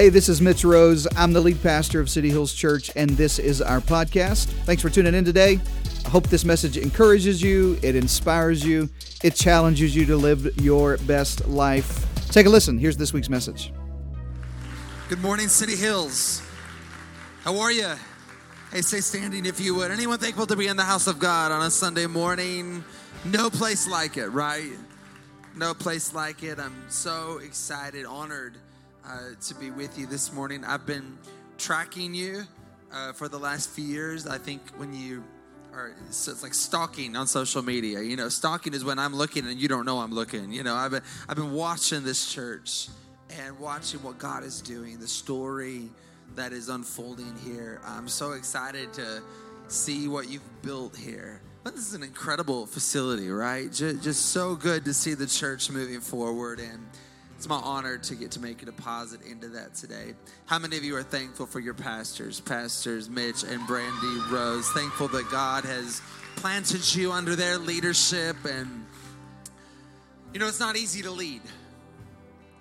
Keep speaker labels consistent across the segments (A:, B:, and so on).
A: Hey, this is Mitch Rose. I'm the lead pastor of City Hills Church, and this is our podcast. Thanks for tuning in today. I hope this message encourages you, it inspires you, it challenges you to live your best life. Take a listen. Here's this week's message.
B: Good morning, City Hills. How are you? Hey, stay standing if you would. Anyone thankful to be in the house of God on a Sunday morning? No place like it, right? No place like it. I'm so excited, honored uh, to be with you this morning. I've been tracking you uh, for the last few years. I think when you are, so it's like stalking on social media. You know, stalking is when I'm looking and you don't know I'm looking. You know, I've been, I've been watching this church and watching what God is doing, the story that is unfolding here. I'm so excited to see what you've built here. But this is an incredible facility, right? Just, just so good to see the church moving forward and it's my honor to get to make a deposit into that today. How many of you are thankful for your pastors, Pastors Mitch and Brandy Rose? Thankful that God has planted you under their leadership. And, you know, it's not easy to lead.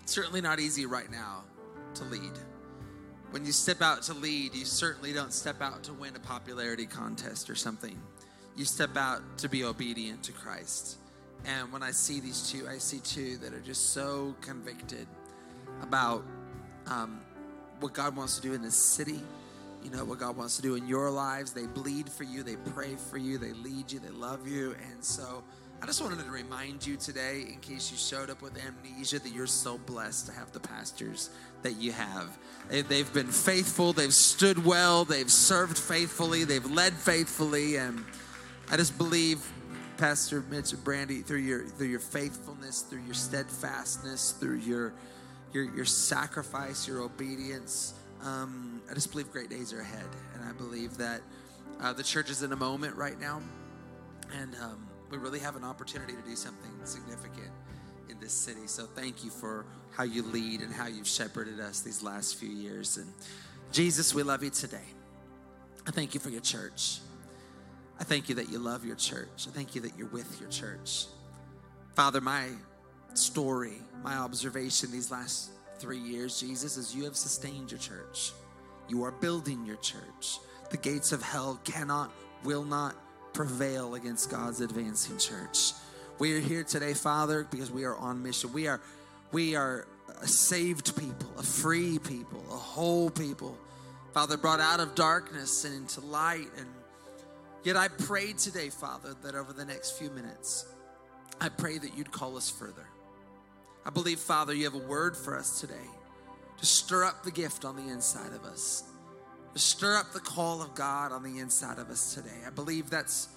B: It's certainly not easy right now to lead. When you step out to lead, you certainly don't step out to win a popularity contest or something. You step out to be obedient to Christ. And when I see these two, I see two that are just so convicted about um, what God wants to do in this city. You know, what God wants to do in your lives. They bleed for you, they pray for you, they lead you, they love you. And so I just wanted to remind you today, in case you showed up with amnesia, that you're so blessed to have the pastors that you have. They've been faithful, they've stood well, they've served faithfully, they've led faithfully. And I just believe Pastor Mitch and Brandy, through your through your faithfulness, through your steadfastness, through your your your sacrifice, your obedience. Um, I just believe great days are ahead, and I believe that uh, the church is in a moment right now, and um, we really have an opportunity to do something significant in this city. So thank you for how you lead and how you've shepherded us these last few years. And Jesus, we love you today. I thank you for your church. I thank you that you love your church. I thank you that you're with your church. Father, my story, my observation these last three years, Jesus, is you have sustained your church. You are building your church. The gates of hell cannot, will not prevail against God's advancing church. We are here today, Father, because we are on mission. We are, we are a saved people, a free people, a whole people. Father, brought out of darkness and into light and Yet I pray today, Father, that over the next few minutes, I pray that you'd call us further. I believe, Father, you have a word for us today to stir up the gift on the inside of us, to stir up the call of God on the inside of us today. I believe that's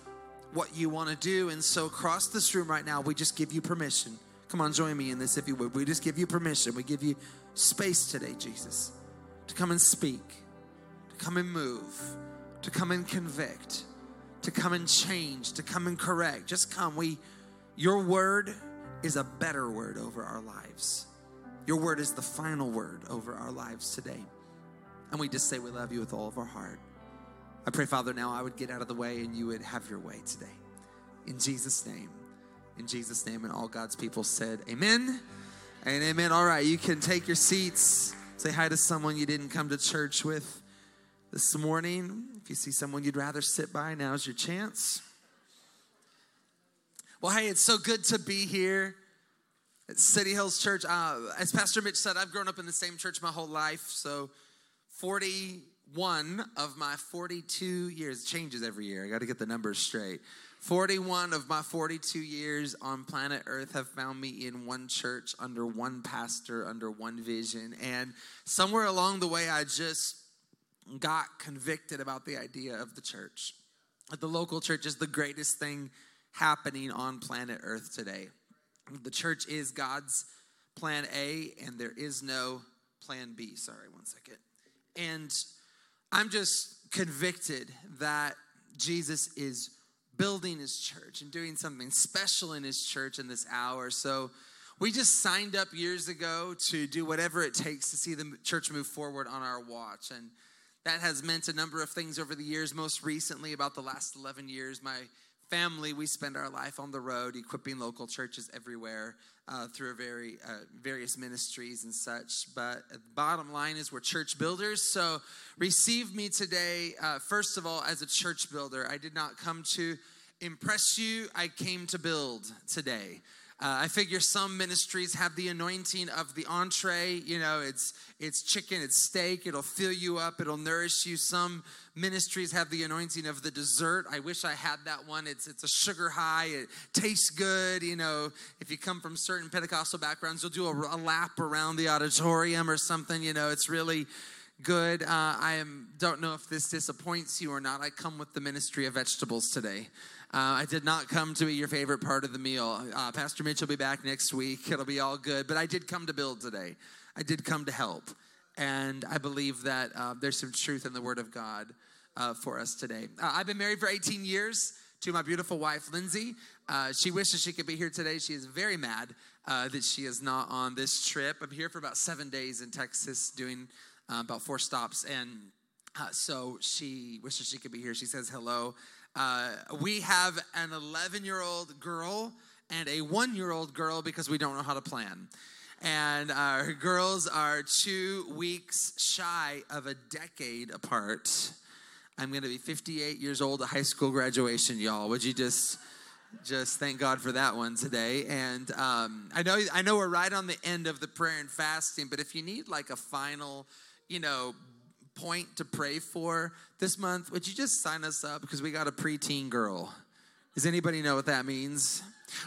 B: what you want to do. And so, across this room right now, we just give you permission. Come on, join me in this if you would. We just give you permission. We give you space today, Jesus, to come and speak, to come and move, to come and convict to come and change, to come and correct. Just come. We your word is a better word over our lives. Your word is the final word over our lives today. And we just say we love you with all of our heart. I pray, Father, now I would get out of the way and you would have your way today. In Jesus' name. In Jesus' name. And all God's people said, Amen and amen. All right, you can take your seats. Say hi to someone you didn't come to church with this morning. If you see someone you'd rather sit by, now's your chance. Well, hey, it's so good to be here at City Hills Church. Uh, as Pastor Mitch said, I've grown up in the same church my whole life. So, 41 of my 42 years changes every year. I got to get the numbers straight. 41 of my 42 years on planet Earth have found me in one church, under one pastor, under one vision. And somewhere along the way, I just got convicted about the idea of the church. The local church is the greatest thing happening on planet Earth today. The church is God's plan A, and there is no plan B. Sorry, one second. And I'm just convicted that Jesus is building his church and doing something special in his church in this hour. So we just signed up years ago to do whatever it takes to see the church move forward on our watch. And that has meant a number of things over the years. Most recently, about the last 11 years, my family, we spend our life on the road, equipping local churches everywhere uh, through very uh, various ministries and such. But the bottom line is, we're church builders. So receive me today, uh, first of all, as a church builder. I did not come to impress you, I came to build today. Uh, I figure some ministries have the anointing of the entree. You know, it's it's chicken, it's steak. It'll fill you up. It'll nourish you. Some ministries have the anointing of the dessert. I wish I had that one. It's it's a sugar high. It tastes good. You know, if you come from certain Pentecostal backgrounds, you'll do a, a lap around the auditorium or something. You know, it's really good. Uh, I am don't know if this disappoints you or not. I come with the ministry of vegetables today. Uh, I did not come to be your favorite part of the meal. Uh, Pastor Mitch will be back next week. It'll be all good. But I did come to build today. I did come to help. And I believe that uh, there's some truth in the Word of God uh, for us today. Uh, I've been married for 18 years to my beautiful wife, Lindsay. She wishes she could be here today. She is very mad that she is not on this trip. I'm here for about seven days in Texas doing about four stops. And so she wishes she could be here. She says hello. Uh, we have an 11 year old girl and a one year old girl because we don't know how to plan. And our girls are two weeks shy of a decade apart. I'm going to be 58 years old at high school graduation, y'all. Would you just just thank God for that one today. And um, I know I know we're right on the end of the prayer and fasting, but if you need like a final, you know, point to pray for this month, would you just sign us up because we got a preteen girl? Does anybody know what that means?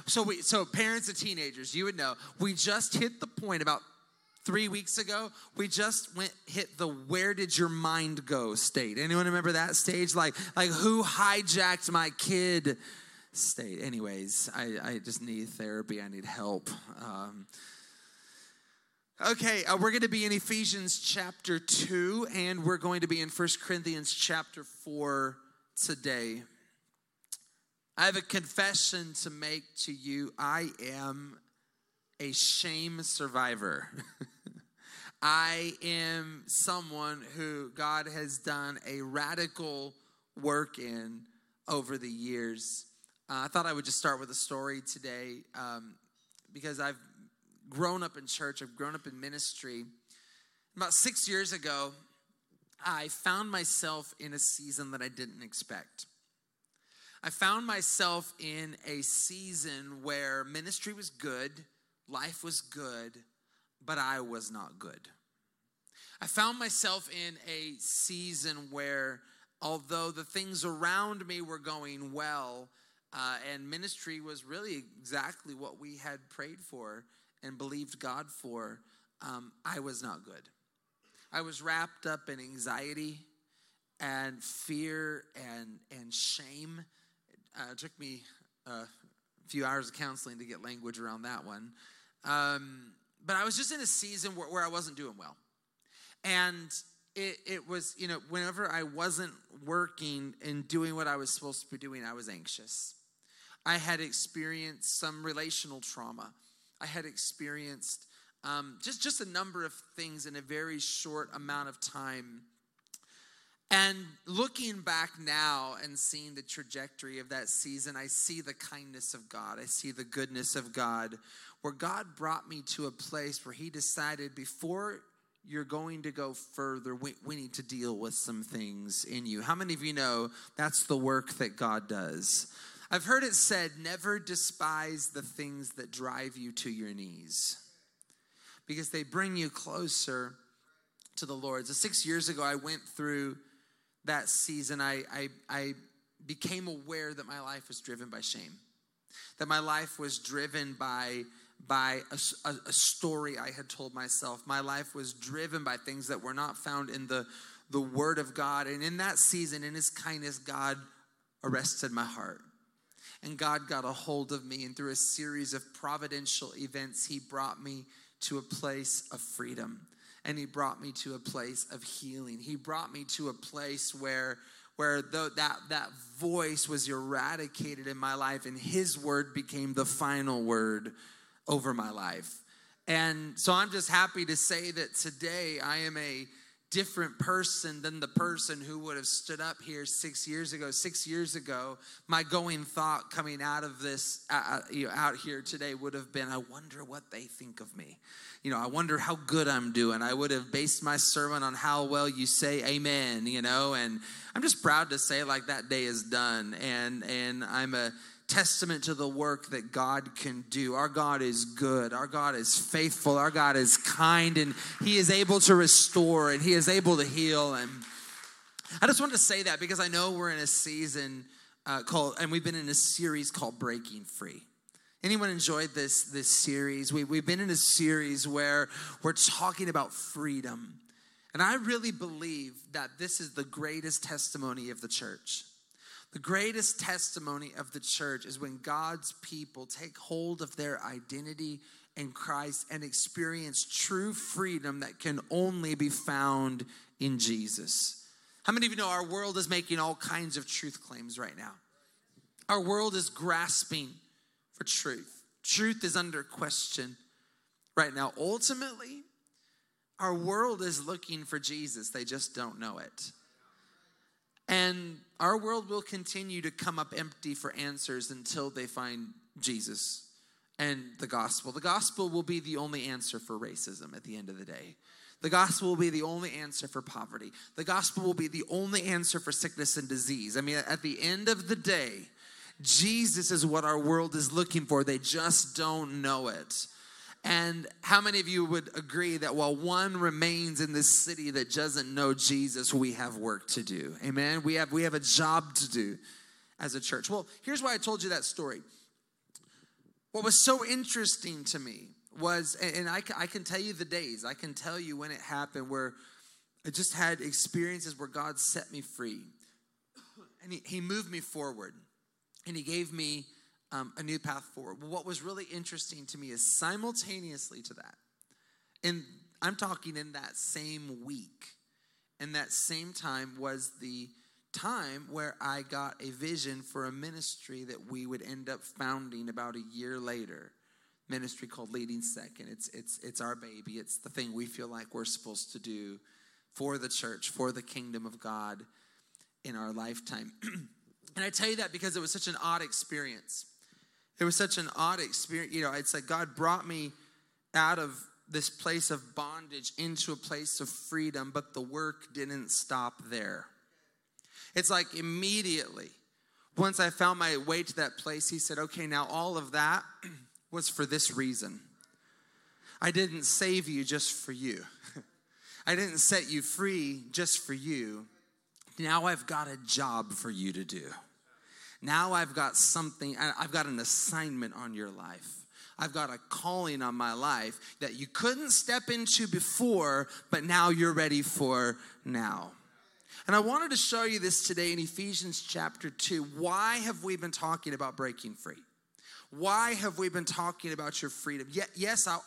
B: So we so parents of teenagers, you would know. We just hit the point about three weeks ago. We just went hit the where did your mind go state. Anyone remember that stage? Like like who hijacked my kid state? Anyways, I, I just need therapy. I need help. Um, Okay, uh, we're going to be in Ephesians chapter 2, and we're going to be in First Corinthians chapter 4 today. I have a confession to make to you. I am a shame survivor. I am someone who God has done a radical work in over the years. Uh, I thought I would just start with a story today um, because I've grown up in church, I've grown up in ministry. About six years ago, I found myself in a season that I didn't expect. I found myself in a season where ministry was good, life was good, but I was not good. I found myself in a season where, although the things around me were going well, uh, and ministry was really exactly what we had prayed for, and believed God for, um, I was not good. I was wrapped up in anxiety and fear and, and shame. Uh, it took me a few hours of counseling to get language around that one. Um, but I was just in a season where, where I wasn't doing well. And it, it, was, you know, whenever I wasn't working and doing what I was supposed to be doing, I was anxious. I had experienced some relational trauma. I had experienced um, just, just a number of things in a very short amount of time. And looking back now and seeing the trajectory of that season, I see the kindness of God. I see the goodness of God, where God brought me to a place where He decided before you're going to go further, we, we need to deal with some things in you. How many of you know that's the work that God does? I've heard it said, never despise the things that drive you to your knees because they bring you closer to the Lord. So, six years ago, I went through that season. I, I, I became aware that my life was driven by shame, that my life was driven by by a, a, a, story I had told myself. My life was driven by things that were not found in the, the Word of God. And in that season, in His kindness, God arrested my heart. And God got a hold of me, and through a series of providential events, He brought me to a place of freedom. And He brought me to a place of healing. He brought me to a place where where the, that, that voice was eradicated in my life and his word became the final word over my life. And so I'm just happy to say that today I am a different person than the person who would have stood up here six years ago. Six years ago, my going thought coming out of this, uh, uh, you know, out here today would have been, I wonder what they think of me. You know, I wonder how good I'm doing. I would have based my sermon on how well you say amen, you know, and I'm just proud to say like that day is done. And, and I'm a, testament to the work that God can do. Our God is good. Our God is faithful. Our God is kind and He is able to restore and He is able to heal. And I just wanted to say that because I know we're in a season uh, called, and we've been in a series called Breaking Free. Anyone enjoyed this this series? We, we've been in a series where we're talking about freedom. And I really believe that this is the greatest testimony of the church the greatest testimony of the church is when God's people take hold of their identity in Christ and experience true freedom that can only be found in Jesus. How many of you know our world is making all kinds of truth claims right now? Our world is grasping for truth. Truth is under question right now. Ultimately, our world is looking for Jesus, they just don't know it. And our world will continue to come up empty for answers until they find Jesus and the gospel. The gospel will be the only answer for racism at the end of the day. The gospel will be the only answer for poverty. The gospel will be the only answer for sickness and disease. I mean, at the end of the day, Jesus is what our world is looking for. They just don't know it. And how many of you would agree that while one remains in this city that doesn't know Jesus, we have work to do? Amen. We have we have a job to do as a church. Well, here's why I told you that story. What was so interesting to me was, and I, I can tell you the days, I can tell you when it happened, where I just had experiences where God set me free. And He, he moved me forward. And He gave me um, a new path forward. What was really interesting to me is simultaneously to that, and I'm talking in that same week, in that same time was the time where I got a vision for a ministry that we would end up founding about a year later. Ministry called Leading Second. It's it's it's our baby. It's the thing we feel like we're supposed to do for the church, for the kingdom of God in our lifetime. and I tell you that because it was such an odd experience. It was such an odd experience. You know, it's like God brought me out of this place of bondage into a place of freedom, but the work didn't stop there. It's like immediately, once I found my way to that place, He said, Okay, now all of that was for this reason. I didn't save you just for you, I didn't set you free just for you. Now I've got a job for you to do. Now I've got something, I've got an assignment on your life. I've got a calling on my life that you couldn't step into before, but now you're ready for now. And I wanted to show you this today in Ephesians chapter 2. Why have we been talking about breaking free? Why have we been talking about your freedom? Yes, I,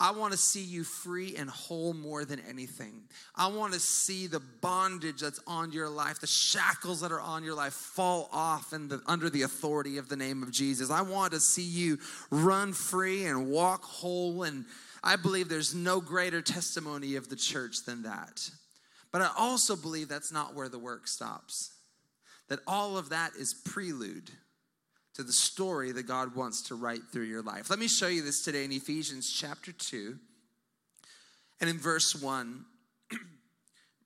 B: I want to see you free and whole more than anything. I want to see the bondage that's on your life, the shackles that are on your life fall off and under the authority of the name of Jesus. I want to see you run free and walk whole. And I believe there's no greater testimony of the church than that. But I also believe that's not where the work stops, that all of that is prelude to the story that God wants to write through your life. Let me show you this today in Ephesians chapter 2 and in verse 1.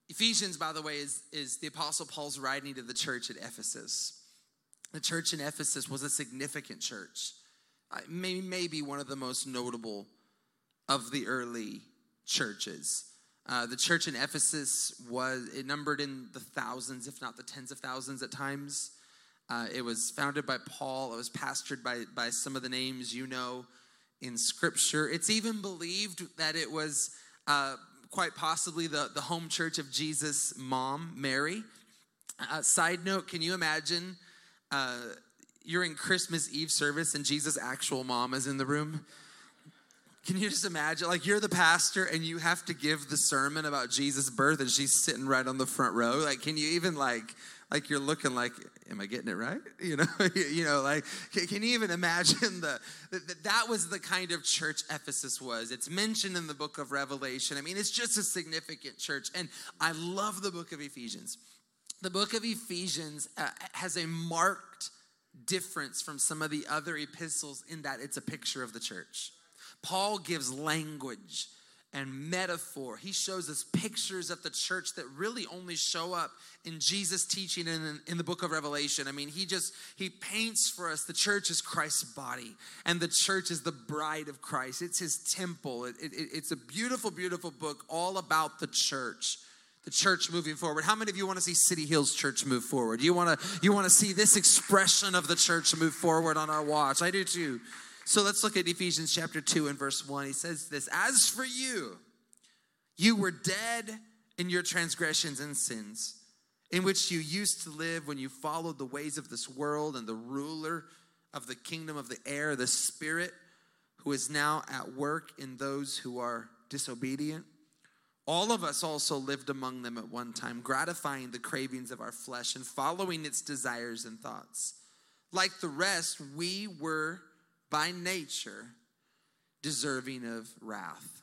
B: Ephesians, by the way, is, is the Apostle Paul's writing to the church at Ephesus. The church in Ephesus was a significant church, maybe, maybe one of the most notable of the early churches. Uh, the church in Ephesus was it numbered in the thousands, if not the tens of thousands at times. Uh, it was founded by Paul. It was pastored by, by some of the names you know in Scripture. It's even believed that it was uh, quite possibly the, the home church of Jesus' mom, Mary. Uh, side note, can you imagine uh, you're in Christmas Eve service and Jesus' actual mom is in the room? Can you just imagine? Like, you're the pastor and you have to give the sermon about Jesus' birth and she's sitting right on the front row. Like, can you even, like, like you're looking like, am I getting it right? You know, you know, like, can you even imagine the, that that was the kind of church Ephesus was? It's mentioned in the book of Revelation. I mean, it's just a significant church. And I love the book of Ephesians. The book of Ephesians uh, has a marked difference from some of the other epistles in that it's a picture of the church. Paul gives language and metaphor. He shows us pictures of the church that really only show up in Jesus' teaching in, in the book of Revelation. I mean, he just, he paints for us the church is Christ's body, and the church is the bride of Christ. It's his temple. It, it, it's a beautiful, beautiful book all about the church the church moving forward. How many of you want to see City Hills Church move forward? You want to you want to see this expression of the church move forward on our watch? I do too. So let's look at Ephesians chapter 2 and verse 1. He says this, "As for you, you were dead in your transgressions and sins, in which you used to live when you followed the ways of this world and the ruler of the kingdom of the air, the spirit who is now at work in those who are disobedient." All of us also lived among them at one time, gratifying the cravings of our flesh and following its desires and thoughts. Like the rest, we were by nature deserving of wrath.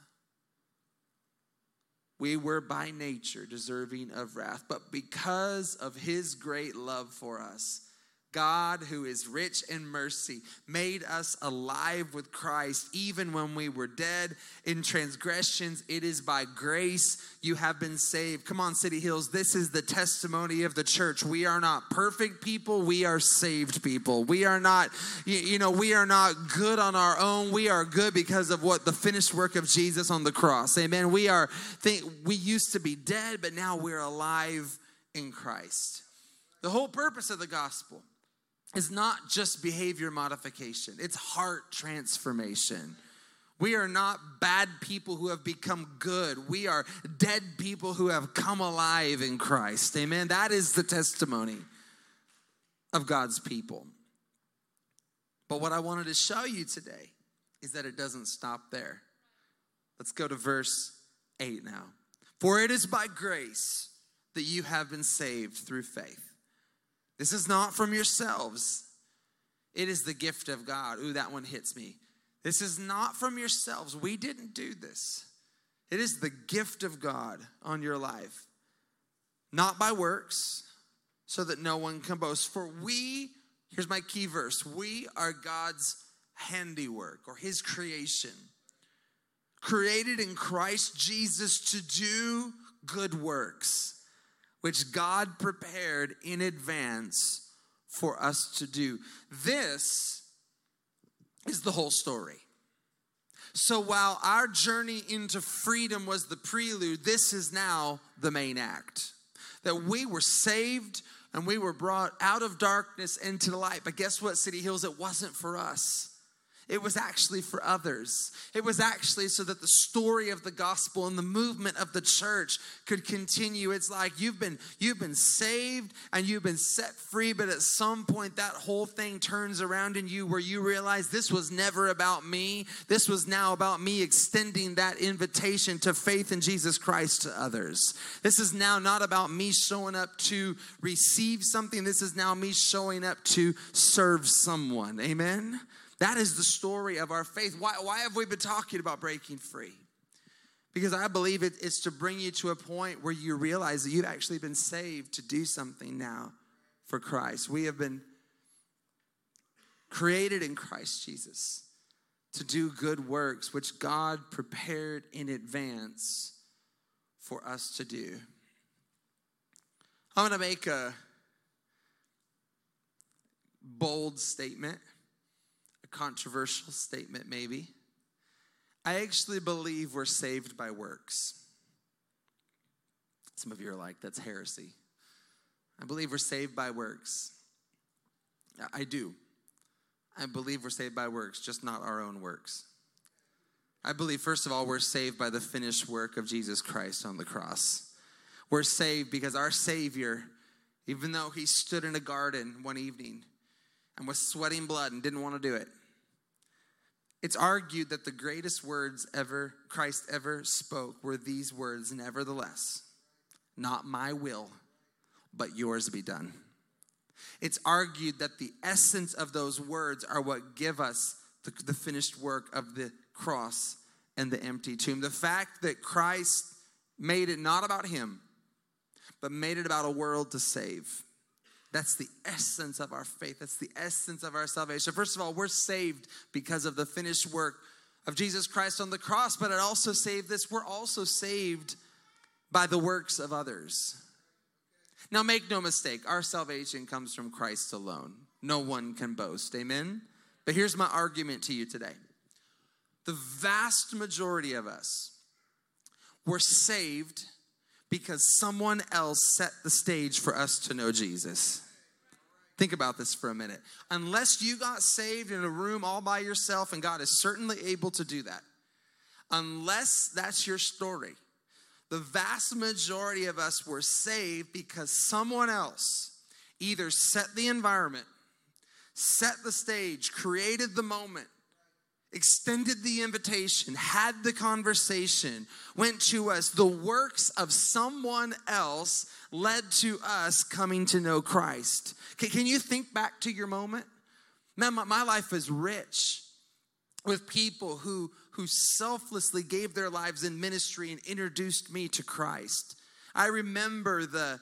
B: We were by nature deserving of wrath, but because of his great love for us, God, who is rich in mercy, made us alive with Christ even when we were dead in transgressions. It is by grace you have been saved. Come on, City Hills. This is the testimony of the church. We are not perfect people, we are saved people. We are not, you know, we are not good on our own. We are good because of what the finished work of Jesus on the cross. Amen. We are, think, we used to be dead, but now we're alive in Christ. The whole purpose of the gospel is not just behavior modification, it's heart transformation. We are not bad people who have become good. We are dead people who have come alive in Christ. Amen. That is the testimony of God's people. But what I wanted to show you today is that it doesn't stop there. Let's go to verse 8 now. For it is by grace that you have been saved through faith. This is not from yourselves. It is the gift of God. Ooh, that one hits me. This is not from yourselves. We didn't do this. It is the gift of God on your life, not by works, so that no one can boast. For we, here's my key verse we are God's handiwork or his creation, created in Christ Jesus to do good works which God prepared in advance for us to do. This is the whole story. So while our journey into freedom was the prelude, this is now the main act. That we were saved and we were brought out of darkness into the light. But guess what, City Hills? It wasn't for us. It was actually for others. It was actually so that the story of the gospel and the movement of the church could continue. It's like you've been you've been saved and you've been set free, but at some point that whole thing turns around in you where you realize this was never about me. This was now about me extending that invitation to faith in Jesus Christ to others. This is now not about me showing up to receive something. This is now me showing up to serve someone. Amen. That is the story of our faith. Why, why have we been talking about breaking free? Because I believe it, it's to bring you to a point where you realize that you've actually been saved to do something now for Christ. We have been created in Christ Jesus to do good works, which God prepared in advance for us to do. I'm going to make a bold statement controversial statement, maybe. I actually believe we're saved by works. Some of you are like, that's heresy. I believe we're saved by works. I do. I believe we're saved by works, just not our own works. I believe, first of all, we're saved by the finished work of Jesus Christ on the cross. We're saved because our Savior, even though he stood in a garden one evening and was sweating blood and didn't want to do it, it's argued that the greatest words ever Christ ever spoke were these words, nevertheless, not my will, but yours be done. It's argued that the essence of those words are what give us the, the finished work of the cross and the empty tomb. The fact that Christ made it not about him, but made it about a world to save. That's the essence of our faith. That's the essence of our salvation. First of all, we're saved because of the finished work of Jesus Christ on the cross, but it also saved this. We're also saved by the works of others. Now, make no mistake, our salvation comes from Christ alone. No one can boast. Amen? But here's my argument to you today the vast majority of us were saved because someone else set the stage for us to know Jesus. Think about this for a minute. Unless you got saved in a room all by yourself, and God is certainly able to do that, unless that's your story, the vast majority of us were saved because someone else either set the environment, set the stage, created the moment, extended the invitation, had the conversation, went to us. The works of someone else led to us coming to know Christ. Can, you think back to your moment? Man, my, my life is rich with people who, who selflessly gave their lives in ministry and introduced me to Christ. I remember the,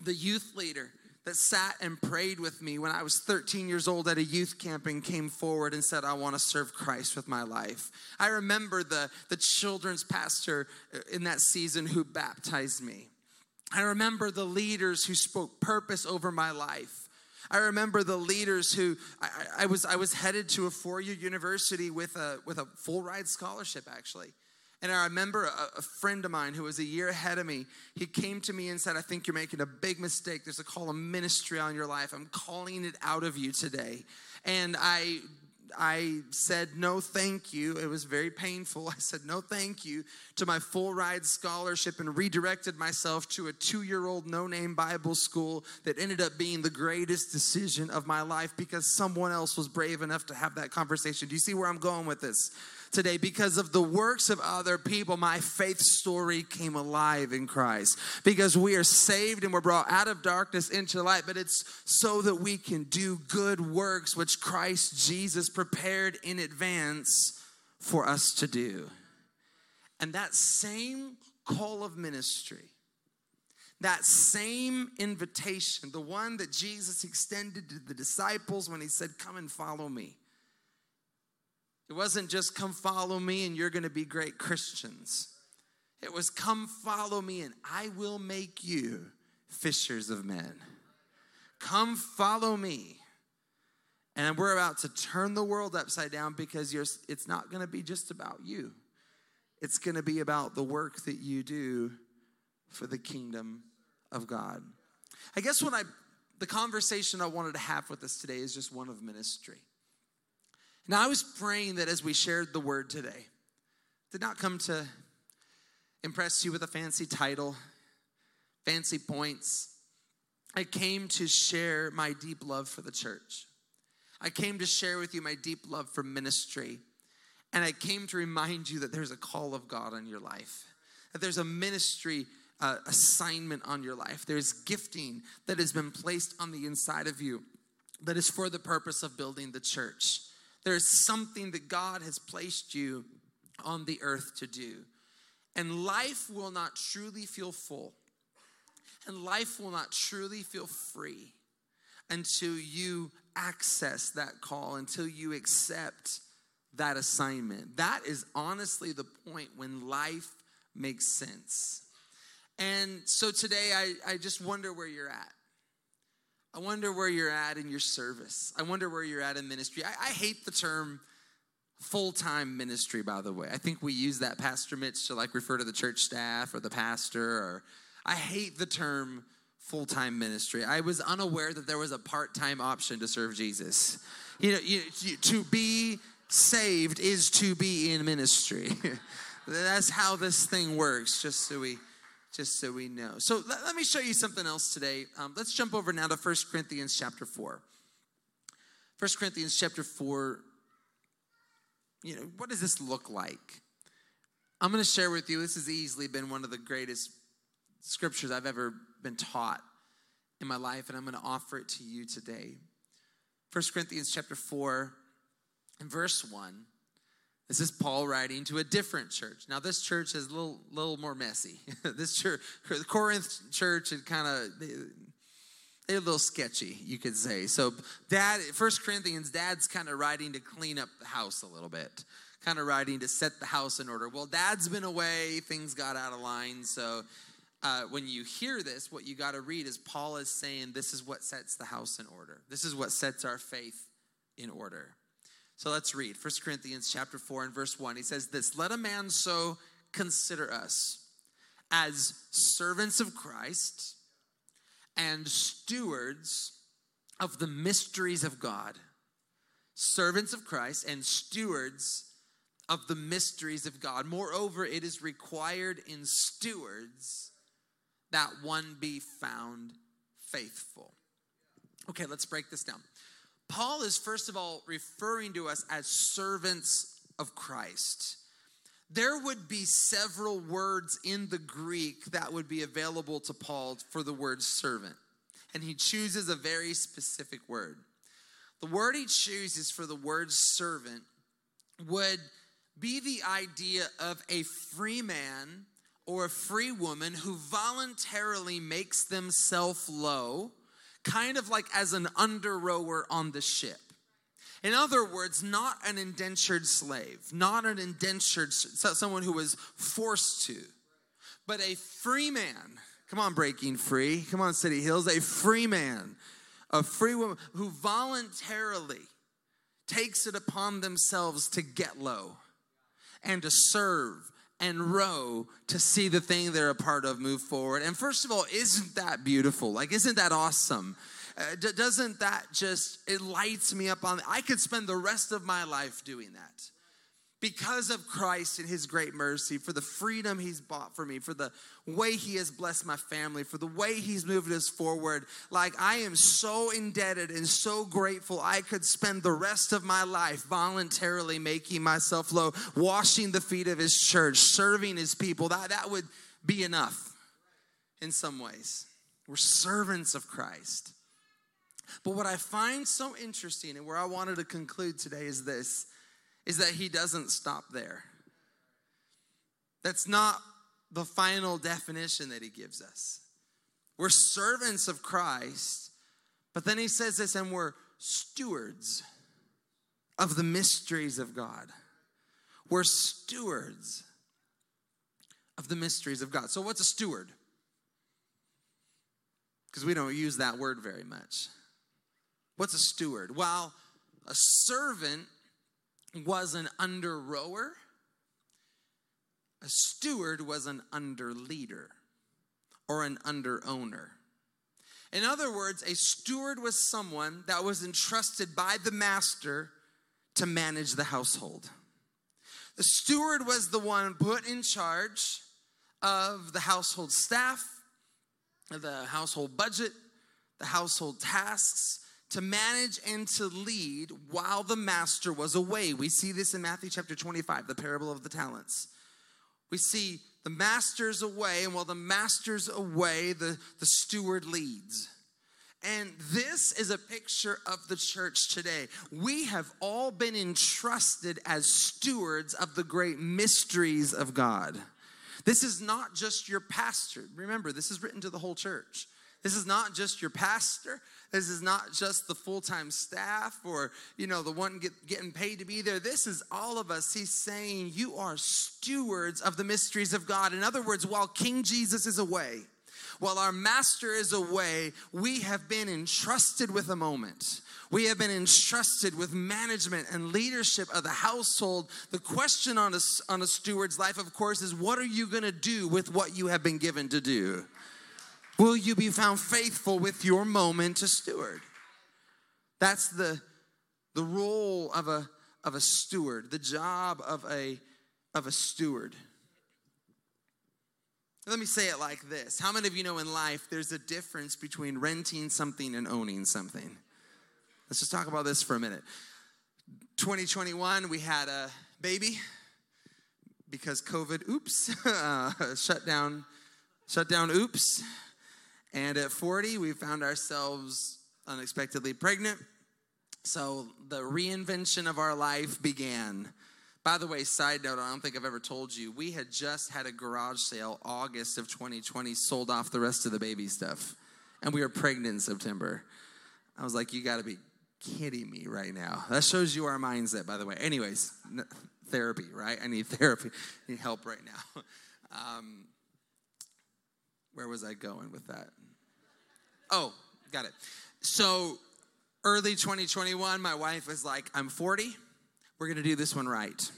B: the youth leader that sat and prayed with me when I was 13 years old at a youth camp and came forward and said, I want to serve Christ with my life. I remember the, the children's pastor in that season who baptized me. I remember the leaders who spoke purpose over my life. I remember the leaders who I, I was I was headed to a four-year university with a with a full ride scholarship actually. And I remember a, a, friend of mine who was a year ahead of me, he came to me and said, I think you're making a big mistake. There's a call of ministry on your life. I'm calling it out of you today. And I I said no thank you. It was very painful. I said no thank you to my full ride scholarship and redirected myself to a two year old no name Bible school that ended up being the greatest decision of my life because someone else was brave enough to have that conversation. Do you see where I'm going with this? today because of the works of other people my faith story came alive in christ because we are saved and we're brought out of darkness into light but it's so that we can do good works which christ jesus prepared in advance for us to do and that same call of ministry that same invitation, the one that Jesus extended to the disciples when he said, Come and follow me, it wasn't just come follow me and you're going to be great Christians. It was come follow me and I will make you fishers of men. Come follow me. And we're about to turn the world upside down because it's not going to be just about you. It's going to be about the work that you do for the kingdom of God. I guess what I the conversation I wanted to have with us today is just one of ministry. Now, I was praying that as we shared the word today, did not come to impress you with a fancy title, fancy points. I came to share my deep love for the church. I came to share with you my deep love for ministry. And I came to remind you that there's a call of God on your life, that there's a ministry uh, assignment on your life. There's gifting that has been placed on the inside of you that is for the purpose of building the church. There's something that God has placed you on the earth to do. And life will not truly feel full. And life will not truly feel free until you access that call, until you accept that assignment. That is honestly the point when life makes sense. And so today, I, I just wonder where you're at. I wonder where you're at in your service. I wonder where you're at in ministry. I, I hate the term full time ministry, by the way. I think we use that, Pastor Mitch, to like refer to the church staff or the pastor. Or I hate the term full time ministry. I was unaware that there was a part time option to serve Jesus. You know, you, you, to be saved is to be in ministry. That's how this thing works, just so we just so we know. So let, let me show you something else today. Um, let's jump over now to 1 Corinthians chapter 4. 1 Corinthians chapter 4, you know, what does this look like? I'm going to share with you, this has easily been one of the greatest scriptures I've ever been taught. in my life, and I'm going to offer it to you today. 1 Corinthians chapter 4 and verse 1. This is Paul writing to a different church. Now, this church is a little, little more messy. this church, the Corinth church, it kind of they, they're a little sketchy, you could say. So, Dad, First Corinthians, Dad's kind of writing to clean up the house a little bit, kind of writing to set the house in order. Well, Dad's been away, things got out of line, so uh, when you hear this, what you got to read is Paul is saying this is what sets the house in order. This is what sets our faith in order. So let's read 1 Corinthians chapter 4 and verse 1. He says this, "Let a man so consider us as servants of Christ and stewards of the mysteries of God." Servants of Christ and stewards of the mysteries of God. Moreover, it is required in stewards that one be found faithful. Okay, let's break this down. Paul is first of all referring to us as servants of Christ. There would be several words in the Greek that would be available to Paul for the word servant, and he chooses a very specific word. The word he chooses for the word servant would be the idea of a free man or a free woman who voluntarily makes themselves low kind of like as an under rower on the ship. In other words, not an indentured slave, not an indentured, someone who was forced to, but a free man. Come on, breaking free. Come on, City Hills. A free man, a free woman who voluntarily takes it upon themselves to get low and to serve and row to see the thing they're a part of move forward. And first of all, isn't that beautiful? Like, isn't that awesome? Uh, d- doesn't that just, it lights me up on, I could spend the rest of my life doing that because of Christ and his great mercy, for the freedom he's bought for me, for the way he has blessed my family, for the way he's moved us forward. Like, I am so indebted and so grateful. I could spend the rest of my life voluntarily making myself low, washing the feet of his church, serving his people. That, that would be enough in some ways. We're servants of Christ. But what I find so interesting and where I wanted to conclude today is this is that he doesn't stop there. That's not the final definition that he gives us. We're servants of Christ, but then he says this, and we're stewards of the mysteries of God. We're stewards of the mysteries of God. So, what's a steward? Because we don't use that word very much. What's a steward? Well, a servant was an under rower, a steward was an under leader or an under owner. In other words, a steward was someone that was entrusted by the master to manage the household. The steward was the one put in charge of the household staff, the household budget, the household tasks, to manage and to lead while the master was away. We see this in Matthew chapter 25, the parable of the talents. We see the master's away, and while the master's away, the, the steward leads. And this is a picture of the church today. We have all been entrusted as stewards of the great mysteries of God. This is not just your pastor. Remember, this is written to the whole church. This is not just your pastor. This is not just the full-time staff or, you know, the one get, getting paid to be there. This is all of us. He's saying you are stewards of the mysteries of God. In other words, while King Jesus is away, while our master is away, we have been entrusted with a moment. We have been entrusted with management and leadership of the household. The question on a, on a steward's life, of course, is what are you going to do with what you have been given to do? Will you be found faithful with your moment to steward? That's the, the role of a, of a steward, the job of a, of a steward. Let me say it like this How many of you know in life there's a difference between renting something and owning something? Let's just talk about this for a minute. 2021, we had a baby because COVID, oops, uh, shut down, shut down, oops. And at 40, we found ourselves unexpectedly pregnant. So the reinvention of our life began. By the way, side note, I don't think I've ever told you, we had just had a garage sale August of 2020, sold off the rest of the baby stuff. And we were pregnant in September. I was like, you got to be kidding me right now. That shows you our mindset, by the way. Anyways, therapy, right? I need therapy. I need help right now. Um, where was I going with that? Oh, got it. So early 2021, my wife was like, I'm 40. We're going to do this one right.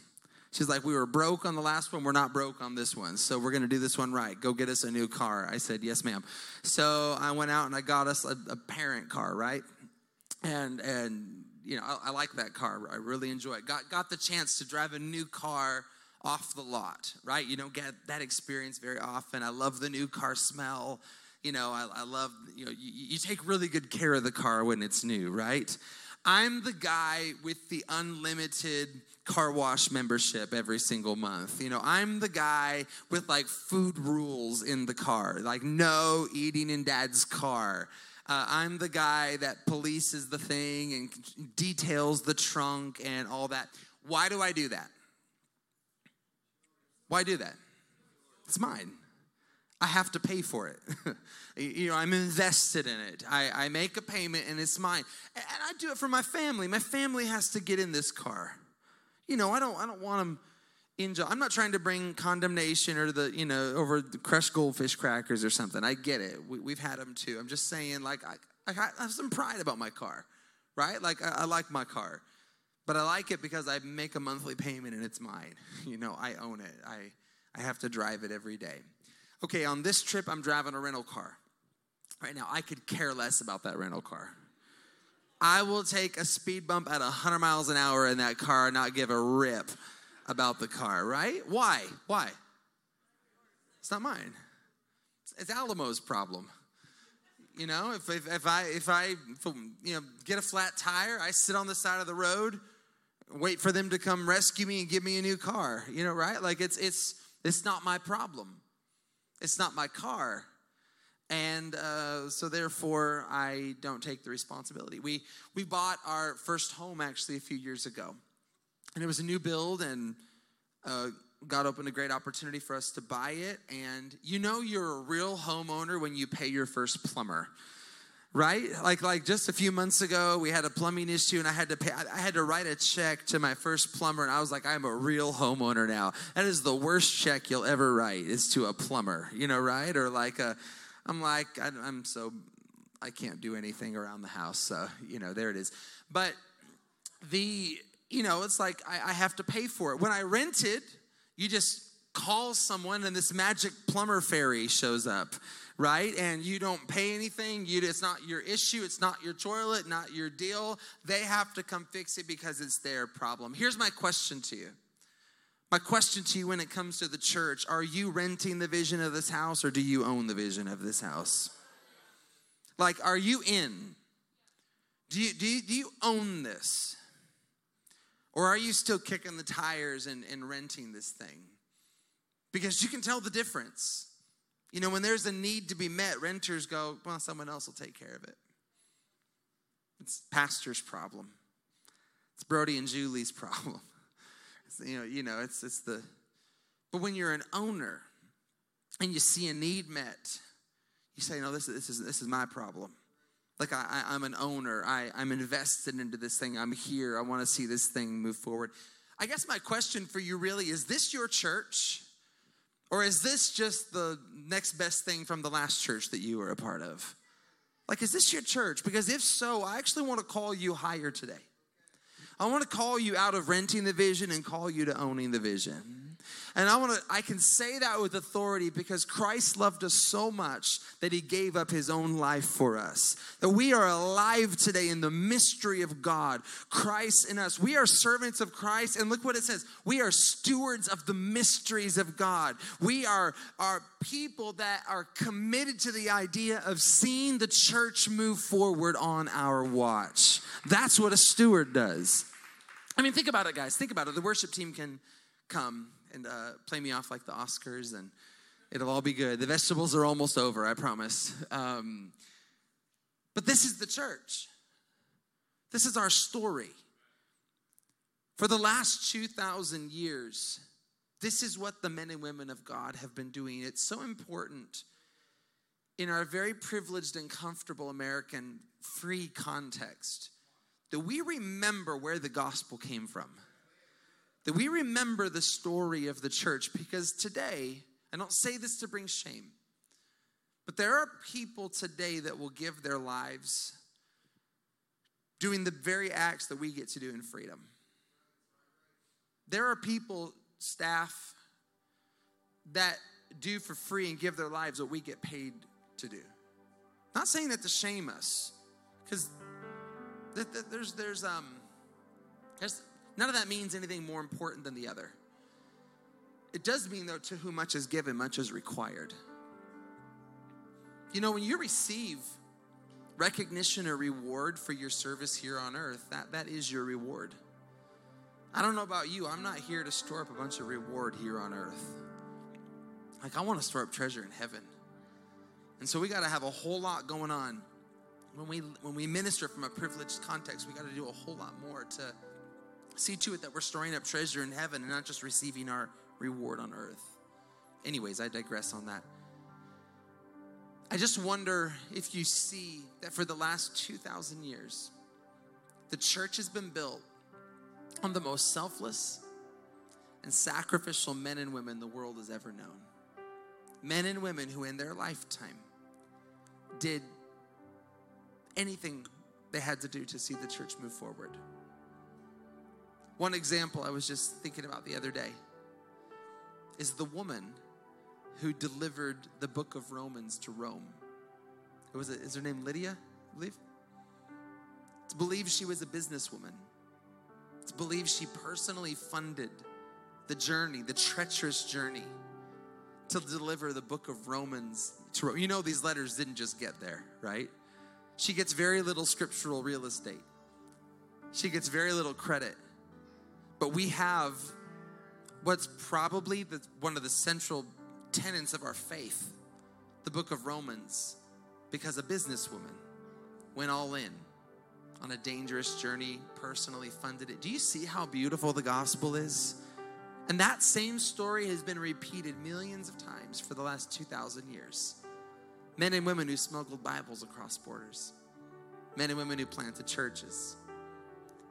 B: She's like, We were broke on the last one. We're not broke on this one. So we're going to do this one right. Go get us a new car. I said, Yes, ma'am. So I went out and I got us a, a parent car, right? And, and, you know, I, I like that car. I really enjoy it. Got, got the chance to drive a new car off the lot, right? You don't get that experience very often. I love the new car smell. You know, I, I love, you know, you, you take really good care of the car when it's new, right? I'm the guy with the unlimited car wash membership every single month. You know, I'm the guy with like food rules in the car, like no eating in dad's car. Uh, I'm the guy that polices the thing and details the trunk and all that. Why do I do that? Why do that? It's mine. I have to pay for it. you know, I'm invested in it. I, I make a payment and it's mine. And I do it for my family. My family has to get in this car. You know, I don't I don't want them in jail. I'm not trying to bring condemnation or the, you know, over the crushed goldfish crackers or something. I get it. We, have had them too. I'm just saying, like, I, I have some pride about my car, right? Like, I, I like my car. But I like it because I make a monthly payment and it's mine. You know, I own it. I, I have to drive it every day okay, on this trip, I'm driving a rental car. Right now, I could care less about that rental car. I will take a speed bump at 100 miles an hour in that car and not give a rip about the car, right? Why? Why? It's not mine. It's Alamo's problem. You know, if, if, if I if I you know get a flat tire, I sit on the side of the road, wait for them to come rescue me and give me a new car. You know, right? Like it's it's it's not my problem. It's not my car. And uh, so, therefore, I don't take the responsibility. We, we bought our first home actually a few years ago. And it was a new build, and uh, God opened a great opportunity for us to buy it. And you know, you're a real homeowner when you pay your first plumber right? Like like just a few months ago we had a plumbing issue and i had to pay i had to write a check to my first plumber and i was like i'm a real homeowner now. That is the worst check you'll ever write is to a plumber you know right? Or like a i'm like I, i'm so i can't do anything around the house so you know there it is. But the you know it's like I, I have to pay for it. When i rented you just call someone and this magic plumber fairy shows up right? And you don't pay anything. You, it's not your issue. It's not your toilet, not your deal. They have to come fix it because it's their problem. Here's my question to you. My question to you when it comes to the church are you renting the vision of this house or do you own the vision of this house? Like, are you in? Do you, do you, do you own this? Or are you still kicking the tires and, and renting this thing? Because you can tell the difference. You know, when there's a need to be met, renters go, well, someone else will take care of it. It's pastor's problem. It's Brody and Julie's problem. It's, you know, you know, it's it's the but when you're an owner and you see a need met, you say, no, this, this is this is my problem. Like I, I, am an owner. I, I'm invested into this thing. I'm here. I want to see this thing move forward. I guess my question for you really is this your church? Or is this just the next best thing from the last church that you were a part of? Like, is this your church? Because if so, I actually want to call you higher today. I want to call you out of renting the vision and call you to owning the vision. And I want to I can say that with authority because Christ loved us so much that he gave up his own life for us. That we are alive today in the mystery of God, Christ in us. We are servants of Christ and look what it says. We are stewards of the mysteries of God. We are are people that are committed to the idea of seeing the church move forward on our watch. That's what a steward does. I mean, think about it, guys. Think about it. The worship team can come and uh, play me off like the Oscars and It'll all be good. The vegetables are almost over, I promise. Um, but this is the church. This is our story. For the last 2,000 years, this is what the men and women of God have been doing. It's so important in our very privileged and comfortable American free context that we remember where the gospel came from. That we remember the story of the church because today, I don't say this to bring shame, but there are people today that will give their lives doing the very acts that we get to do in freedom. There are people, staff, that do for free and give their lives what we get paid to do. Not saying that to shame us, because there's there's um there's none of that means anything more important than the other. It does mean though, to whom much is given, much is required. You know, when you receive recognition or reward for your service here on earth, that, that is your reward. I don't know about you, I'm not here to store up a bunch of reward here on earth. Like, I want to store up treasure in heaven. And so we got to have a whole lot going on. When we, when we minister from a privileged context, we got to do a whole lot more to see to it that we're storing up treasure in heaven and not just receiving our reward on earth. Anyways, I digress on that. I just wonder if you see that for the last 2,000 years, the church has been built on the most selfless and sacrificial men and women the world has ever known. Men and women who, in their lifetime, did anything they had to do to see the church move forward. One example I was just thinking about the other day is the woman who delivered the book of Romans to Rome. It was is her name Lydia, I believe? It's believed she was a businesswoman. It's believed she personally funded the journey, the treacherous journey to deliver the book of Romans to Rome. You know these letters didn't just get there, right? She gets very little scriptural real estate. She gets very little credit. But we have what's probably the, one of the central tenets of our faith, the book of Romans, because a businesswoman went all in on a dangerous journey, personally funded it. Do you see how beautiful the gospel is? And that same story has been repeated millions of times for the last 2,000 years. Men and women who smuggled Bibles across borders, men and women who planted churches,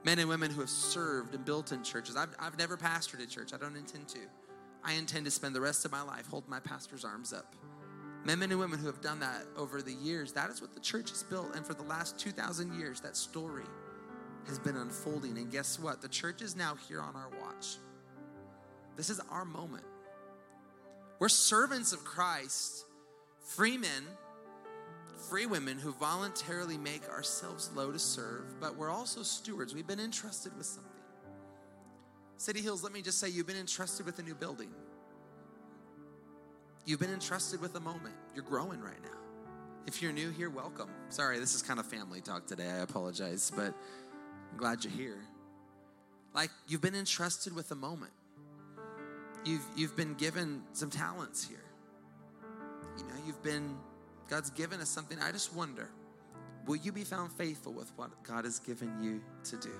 B: men and women who have served and built in churches. I've, I've never pastored a church, I don't intend to. I intend to spend the rest of my life holding my pastor's arms up. Men, and women who have done that over the years, that is what the church has built. And for the last 2,000 years, that story has been unfolding. And guess what? The church is now here on our watch. This is our moment. We're servants of Christ, free men, free women who voluntarily make ourselves low to serve, but we're also stewards. We've been entrusted with something. City Hills, let me just say, you've been entrusted with a new building. You've been entrusted with a moment. You're growing right now. If you're new here, welcome. Sorry, this is kind of family talk today. I apologize, but I'm glad you're here. Like, you've been entrusted with a moment. You've, you've been given some talents here. You know, you've been, God's given us something. I just wonder, will you be found faithful with what God has given you to do?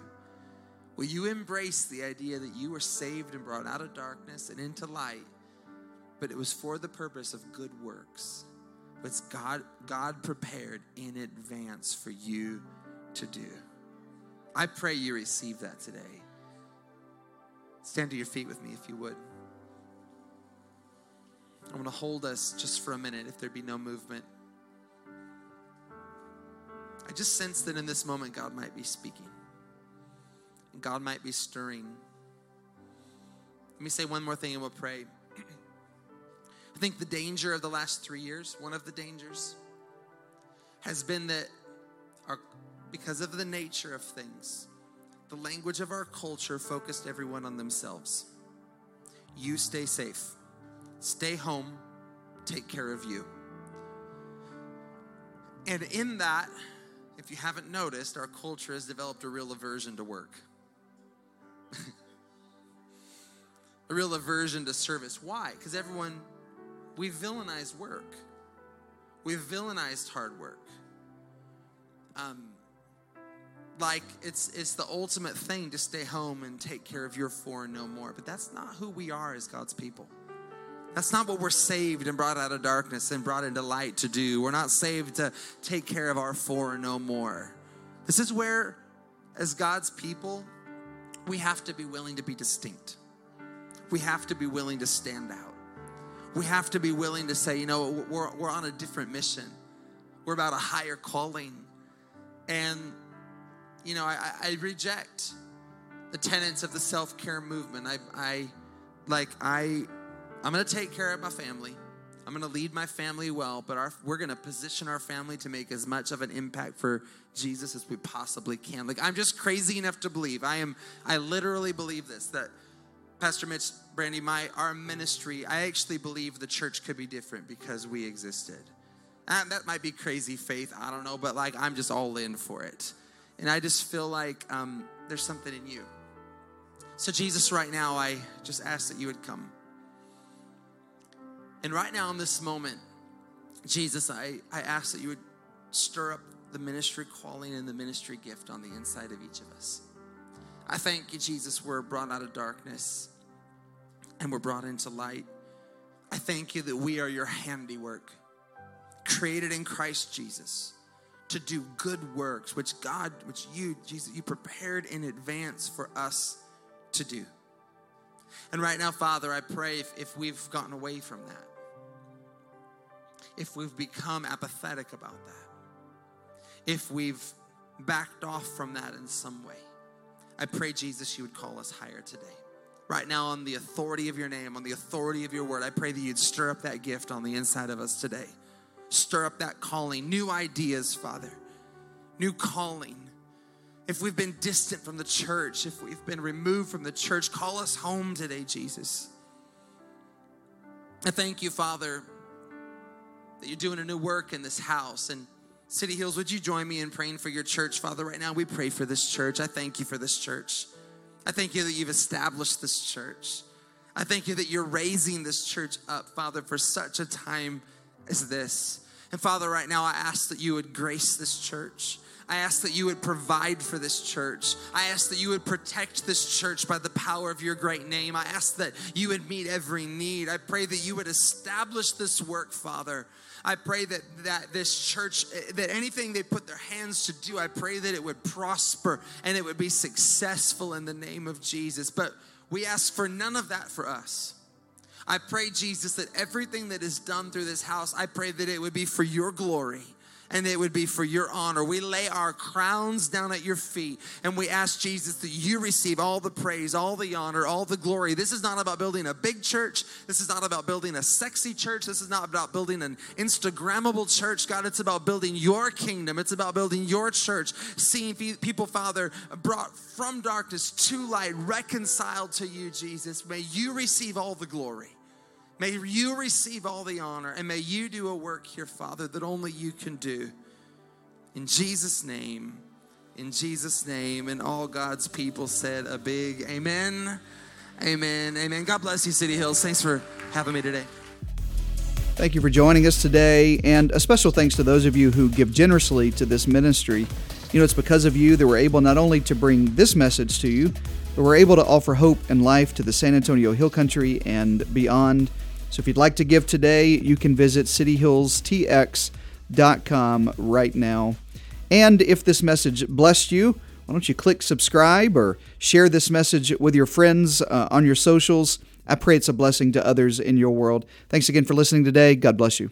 B: Will you embrace the idea that you were saved and brought out of darkness and into light, but it was for the purpose of good works? It's God, God prepared in advance for you to do. I pray you receive that today. Stand to your feet with me if you would. I'm going to hold us just for a minute if there be no movement. I just sense that in this moment, God might be speaking. And God might be stirring. Let me say one more thing and we'll pray. I think the danger of the last three years, one of the dangers, has been that our, because of the nature of things, the language of our culture focused everyone on themselves. You stay safe, stay home, take care of you. And in that, if you haven't noticed, our culture has developed a real aversion to work. a real aversion to service. Why? Because everyone we villainize work. We've villainized hard work. Um, like it's it's the ultimate thing to stay home and take care of your four and no more. But that's not who we are as God's people. That's not what we're saved and brought out of darkness and brought into light to do. We're not saved to take care of our four and no more. This is where, as God's people, we have to be willing to be distinct. We have to be willing to stand out. We have to be willing to say, you know, we're, we're on a different mission. We're about a higher calling. And you know, I, I reject the tenets of the self care movement. I, I, like, I, I'm going to take care of my family. I'm going to lead my family well, but our, we're going to position our family to make as much of an impact for Jesus as we possibly can. Like, I'm just crazy enough to believe. I am, I literally believe this that Pastor Mitch, Brandy, my, our ministry, I actually believe the church could be different because we existed. And that might be crazy faith, I don't know, but like, I'm just all in for it. And I just feel like um, there's something in you. So, Jesus, right now, I just ask that you would come. And right now, in this moment, Jesus, I, I ask that you would stir up the ministry calling and the ministry gift on the inside of each of us. I thank you, Jesus, we're brought out of darkness and we're brought into light. I thank you that we are your handiwork, created in Christ Jesus to do good works, which God, which you, Jesus, you prepared in advance for us to do. And right now, Father, I pray if, if we've gotten away from that, if we've become apathetic about that, if we've backed off from that in some way, I pray, Jesus, you would call us higher today. Right now, on the authority of your name, on the authority of your word, I pray that you'd stir up that gift on the inside of us today. Stir up that calling, new ideas, Father, new calling. If we've been distant from the church, if we've been removed from the church, call us home today, Jesus. I thank you, Father, that you're doing a new work in this house. And City Hills, would you join me in praying for your church, Father? Right now, we pray for this church. I thank you for this church. I thank you that you've established this church. I thank you that you're raising this church up, Father, for such a time as this. And Father, right now I ask that you would grace this church. I ask that you would provide for this church. I ask that you would protect this church by the power of your great name. I ask that you would meet every need. I pray that you would establish this work, Father. I pray that, that this church, that anything they put their hands to do, I pray that it would prosper and it would be successful in the name of Jesus. But we ask for none of that for us. I pray, Jesus, that everything that is done through this house, I pray that it would be for your glory and it would be for your honor. We lay our crowns down at your feet and we ask Jesus that you receive all the praise, all the honor, all the glory. This is not about building a big church. This is not about building a sexy church. This is not about building an Instagrammable church. God, it's about building your kingdom. It's about building your church, seeing people, Father, brought from darkness to light, reconciled to you, Jesus. May you receive all the glory. May you receive all the honor and may you do a work here, Father, that only you can do. In Jesus' name, in Jesus' name, and all God's people said a big amen. Amen. Amen. God bless you, City Hills. Thanks for having me today.
A: Thank you for joining us today, and a special thanks to those of you who give generously to this ministry. You know, it's because of you that we're able not only to bring this message to you, but we're able to offer hope and life to the San Antonio Hill Country and beyond. So if you'd like to give today, you can visit cityhillstx.com right now. And if this message blessed you, why don't you click subscribe or share this message with your friends uh, on your socials? I pray it's a blessing to others in your world. Thanks again for listening today. God bless you.